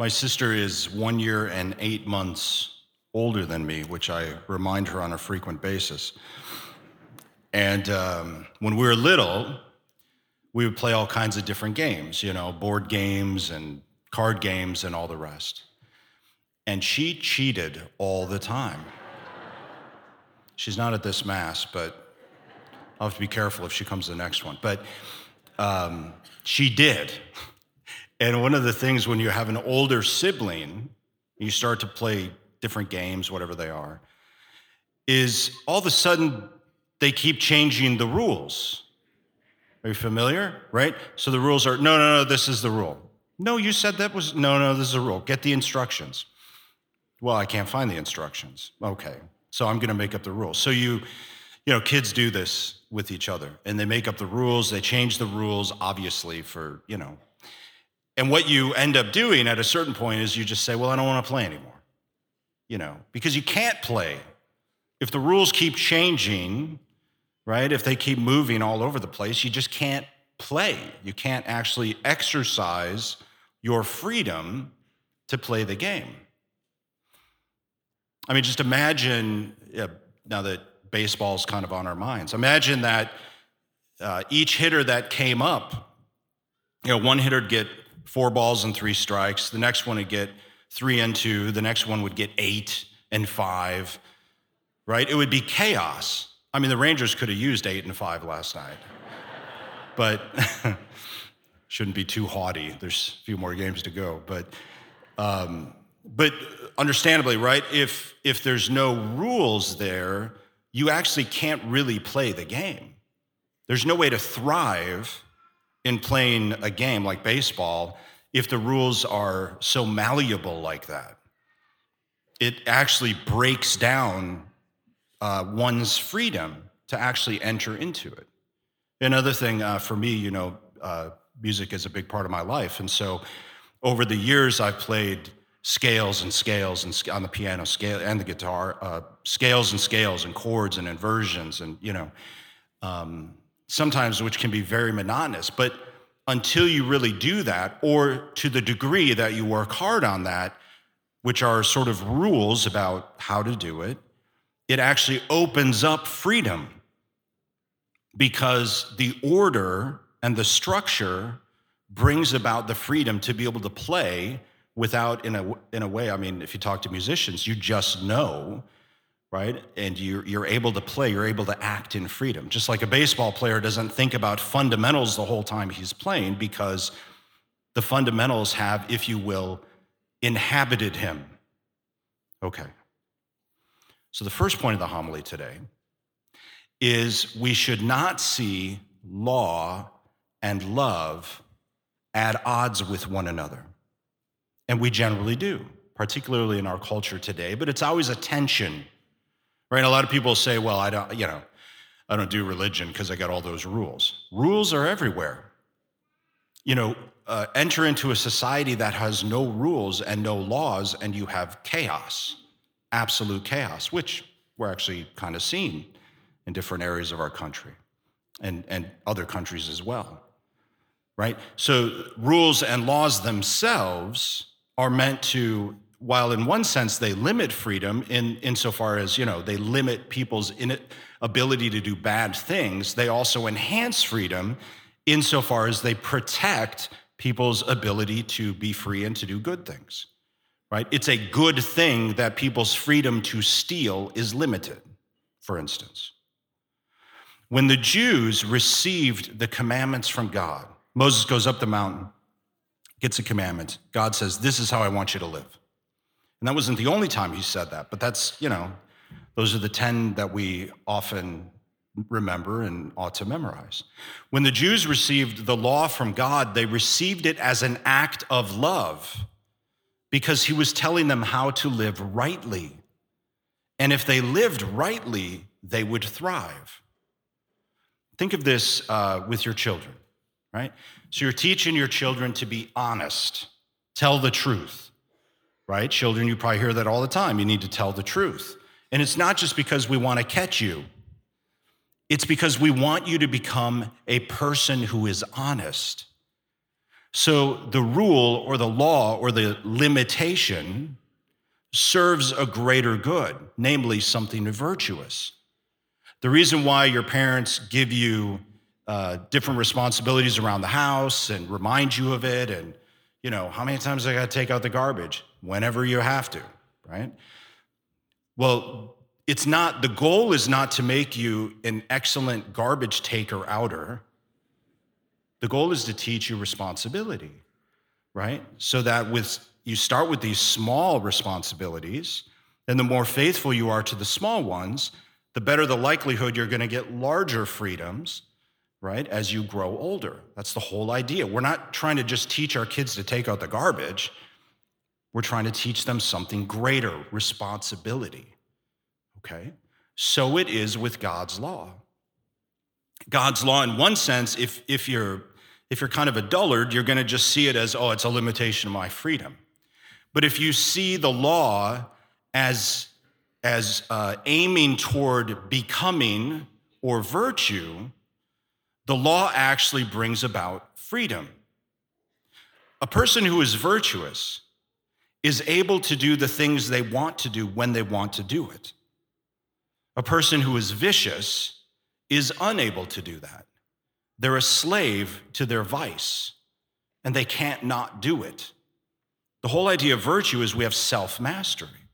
My sister is one year and eight months older than me, which I remind her on a frequent basis. And um, when we were little, we would play all kinds of different games, you know, board games and card games and all the rest. And she cheated all the time. She's not at this mass, but I'll have to be careful if she comes to the next one. But um, she did. And one of the things when you have an older sibling, you start to play different games, whatever they are, is all of a sudden they keep changing the rules. Are you familiar? Right? So the rules are no, no, no, this is the rule. No, you said that was no, no, this is a rule. Get the instructions. Well, I can't find the instructions. Okay. So I'm going to make up the rules. So you, you know, kids do this with each other and they make up the rules, they change the rules, obviously, for, you know. And what you end up doing at a certain point is you just say, well, I don't want to play anymore, you know, because you can't play. If the rules keep changing, right, if they keep moving all over the place, you just can't play. You can't actually exercise your freedom to play the game. I mean, just imagine, now that baseball's kind of on our minds, imagine that uh, each hitter that came up, you know, one hitter would get four balls and three strikes, the next one would get three and two, the next one would get eight and five, right? It would be chaos. I mean, the Rangers could have used eight and five last night, but shouldn't be too haughty. There's a few more games to go, but. Um, but understandably, right? If if there's no rules there, you actually can't really play the game. There's no way to thrive in playing a game like baseball if the rules are so malleable like that. It actually breaks down uh, one's freedom to actually enter into it. Another thing uh, for me, you know, uh, music is a big part of my life. And so over the years, I've played scales and scales and on the piano scale and the guitar uh, scales and scales and chords and inversions and you know um, sometimes which can be very monotonous but until you really do that or to the degree that you work hard on that which are sort of rules about how to do it it actually opens up freedom. Because the order and the structure brings about the freedom to be able to play without in a in a way i mean if you talk to musicians you just know right? And you're, you're able to play you're able to act in freedom. Just like a baseball player doesn't think about fundamentals the whole time he's playing because the fundamentals have if you will inhabited him. Okay. So the first point of the homily today is we should not see law and love at odds with one another. And we generally do, particularly in our culture today, but it's always a tension, right? A lot of people say, well, I don't, you know, I don't do religion because I got all those rules. Rules are everywhere. You know, uh, enter into a society that has no rules and no laws, and you have chaos, absolute chaos, which we're actually kind of seeing in different areas of our country and, and other countries as well, right? So, rules and laws themselves are meant to while in one sense they limit freedom in insofar as you know they limit people's ability to do bad things they also enhance freedom insofar as they protect people's ability to be free and to do good things right it's a good thing that people's freedom to steal is limited for instance when the jews received the commandments from god moses goes up the mountain gets a commandment. God says, This is how I want you to live. And that wasn't the only time he said that, but that's, you know, those are the 10 that we often remember and ought to memorize. When the Jews received the law from God, they received it as an act of love because he was telling them how to live rightly. And if they lived rightly, they would thrive. Think of this uh, with your children, right? So you're teaching your children to be honest, tell the truth, right? Children, you probably hear that all the time. You need to tell the truth. And it's not just because we want to catch you, it's because we want you to become a person who is honest. So the rule or the law or the limitation serves a greater good, namely something virtuous. The reason why your parents give you uh, different responsibilities around the house and remind you of it, and you know how many times I got to take out the garbage whenever you have to, right? Well, it's not the goal is not to make you an excellent garbage taker outer. The goal is to teach you responsibility, right? So that with you start with these small responsibilities, and the more faithful you are to the small ones, the better the likelihood you're going to get larger freedoms, right, as you grow older. That's the whole idea. We're not trying to just teach our kids to take out the garbage, we're trying to teach them something greater responsibility. Okay? So it is with God's law. God's law, in one sense, if, if, you're, if you're kind of a dullard, you're going to just see it as, oh, it's a limitation of my freedom. But if you see the law as, as uh, aiming toward becoming or virtue, the law actually brings about freedom. A person who is virtuous is able to do the things they want to do when they want to do it. A person who is vicious is unable to do that. They're a slave to their vice, and they can't not do it. The whole idea of virtue is we have self mastery.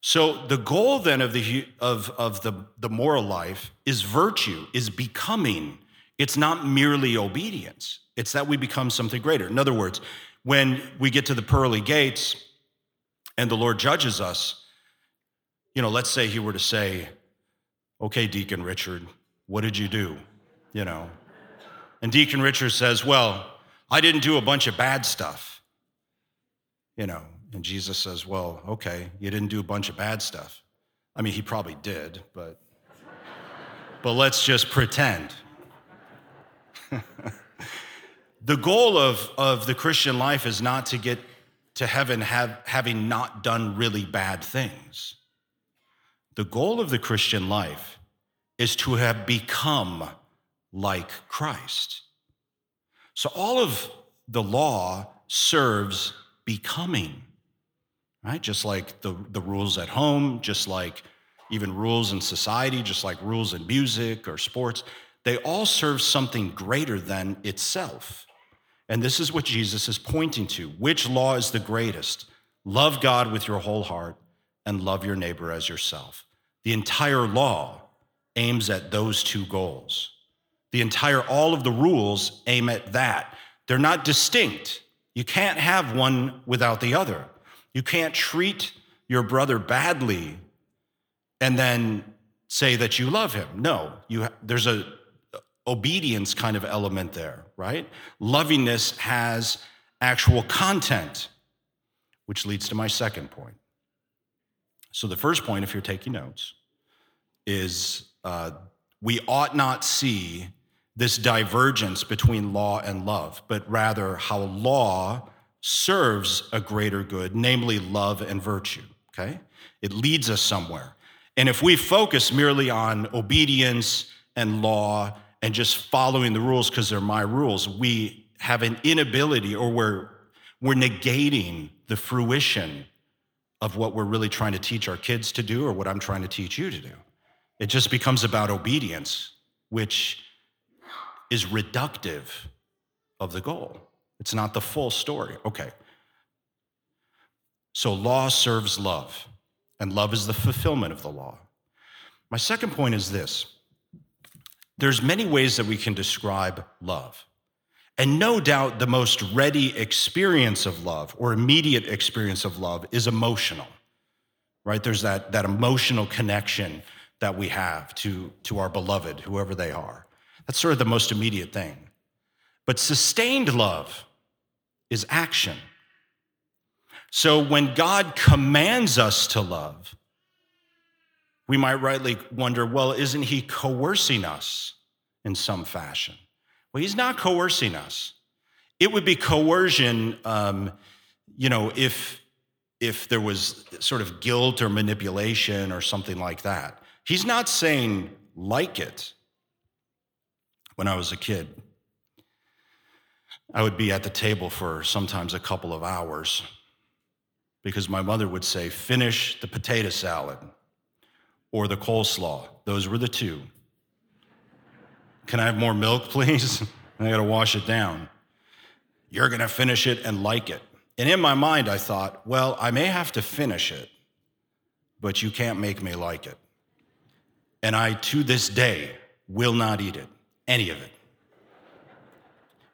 So the goal then of the, of, of the, the moral life is virtue, is becoming. It's not merely obedience, it's that we become something greater. In other words, when we get to the pearly gates and the Lord judges us, you know, let's say he were to say, okay, Deacon Richard, what did you do? You know, and Deacon Richard says, well, I didn't do a bunch of bad stuff. You know, and Jesus says, Well, okay, you didn't do a bunch of bad stuff. I mean, he probably did, but but let's just pretend. the goal of, of the Christian life is not to get to heaven have, having not done really bad things. The goal of the Christian life is to have become like Christ. So all of the law serves becoming right? Just like the, the rules at home, just like even rules in society, just like rules in music or sports, they all serve something greater than itself. And this is what Jesus is pointing to. Which law is the greatest? Love God with your whole heart and love your neighbor as yourself. The entire law aims at those two goals. The entire, all of the rules aim at that. They're not distinct. You can't have one without the other. You can't treat your brother badly and then say that you love him. No, you, there's a obedience kind of element there, right? Lovingness has actual content, which leads to my second point. So, the first point, if you're taking notes, is uh, we ought not see this divergence between law and love, but rather how law serves a greater good, namely love and virtue, okay? It leads us somewhere. And if we focus merely on obedience and law and just following the rules because they're my rules, we have an inability or we're, we're negating the fruition of what we're really trying to teach our kids to do or what I'm trying to teach you to do. It just becomes about obedience, which is reductive of the goal. It's not the full story. Okay. So law serves love, and love is the fulfillment of the law. My second point is this there's many ways that we can describe love. And no doubt the most ready experience of love or immediate experience of love is emotional, right? There's that, that emotional connection that we have to, to our beloved, whoever they are. That's sort of the most immediate thing. But sustained love is action. So when God commands us to love, we might rightly wonder well, isn't he coercing us in some fashion? Well, he's not coercing us. It would be coercion, um, you know, if, if there was sort of guilt or manipulation or something like that. He's not saying like it. When I was a kid, I would be at the table for sometimes a couple of hours because my mother would say, finish the potato salad or the coleslaw. Those were the two. Can I have more milk, please? I gotta wash it down. You're gonna finish it and like it. And in my mind, I thought, well, I may have to finish it, but you can't make me like it. And I, to this day, will not eat it, any of it.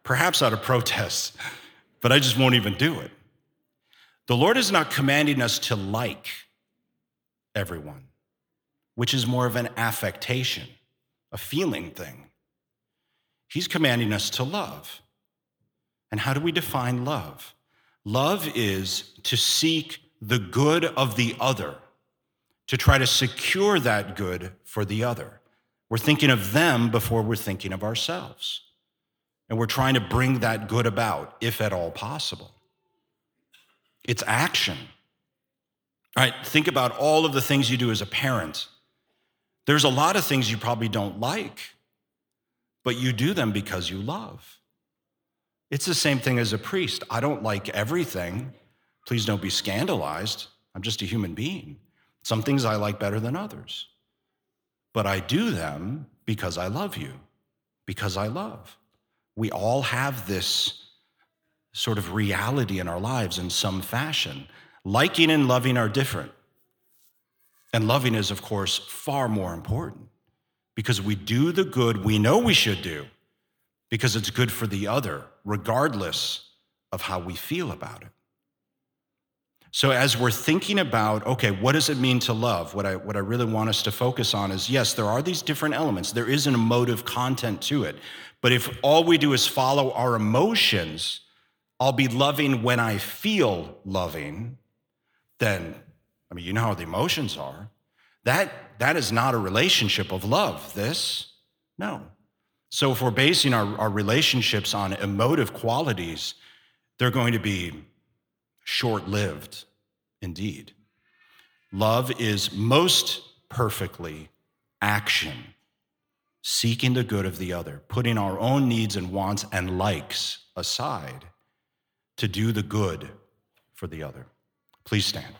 Perhaps out of protest, but I just won't even do it. The Lord is not commanding us to like everyone, which is more of an affectation, a feeling thing. He's commanding us to love. And how do we define love? Love is to seek the good of the other, to try to secure that good for the other. We're thinking of them before we're thinking of ourselves. And we're trying to bring that good about, if at all possible. It's action. All right, think about all of the things you do as a parent. There's a lot of things you probably don't like, but you do them because you love. It's the same thing as a priest. I don't like everything. Please don't be scandalized. I'm just a human being. Some things I like better than others. But I do them because I love you, because I love. We all have this sort of reality in our lives in some fashion. Liking and loving are different. And loving is, of course, far more important because we do the good we know we should do because it's good for the other, regardless of how we feel about it. So, as we're thinking about, okay, what does it mean to love? What I, what I really want us to focus on is yes, there are these different elements. There is an emotive content to it. But if all we do is follow our emotions, I'll be loving when I feel loving, then, I mean, you know how the emotions are. That, that is not a relationship of love, this. No. So if we're basing our, our relationships on emotive qualities, they're going to be short lived indeed. Love is most perfectly action, seeking the good of the other, putting our own needs and wants and likes aside to do the good for the other. Please stand.